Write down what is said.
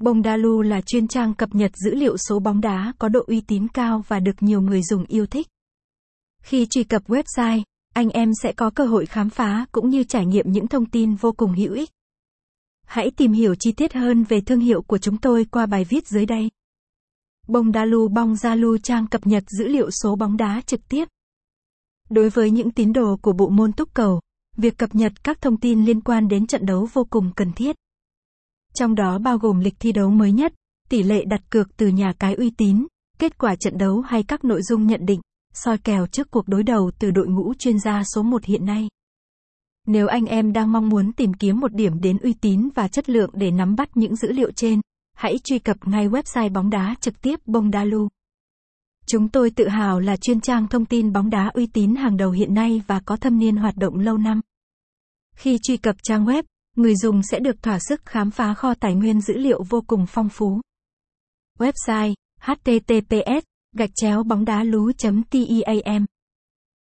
Bongdalu là chuyên trang cập nhật dữ liệu số bóng đá có độ uy tín cao và được nhiều người dùng yêu thích. Khi truy cập website, anh em sẽ có cơ hội khám phá cũng như trải nghiệm những thông tin vô cùng hữu ích. Hãy tìm hiểu chi tiết hơn về thương hiệu của chúng tôi qua bài viết dưới đây. Bongdalu Bongdalu trang cập nhật dữ liệu số bóng đá trực tiếp. Đối với những tín đồ của bộ môn túc cầu, việc cập nhật các thông tin liên quan đến trận đấu vô cùng cần thiết. Trong đó bao gồm lịch thi đấu mới nhất, tỷ lệ đặt cược từ nhà cái uy tín, kết quả trận đấu hay các nội dung nhận định, soi kèo trước cuộc đối đầu từ đội ngũ chuyên gia số 1 hiện nay. Nếu anh em đang mong muốn tìm kiếm một điểm đến uy tín và chất lượng để nắm bắt những dữ liệu trên, hãy truy cập ngay website bóng đá trực tiếp Bongdalu. Chúng tôi tự hào là chuyên trang thông tin bóng đá uy tín hàng đầu hiện nay và có thâm niên hoạt động lâu năm. Khi truy cập trang web, người dùng sẽ được thỏa sức khám phá kho tài nguyên dữ liệu vô cùng phong phú. Website https gạch chéo bóng đá lú team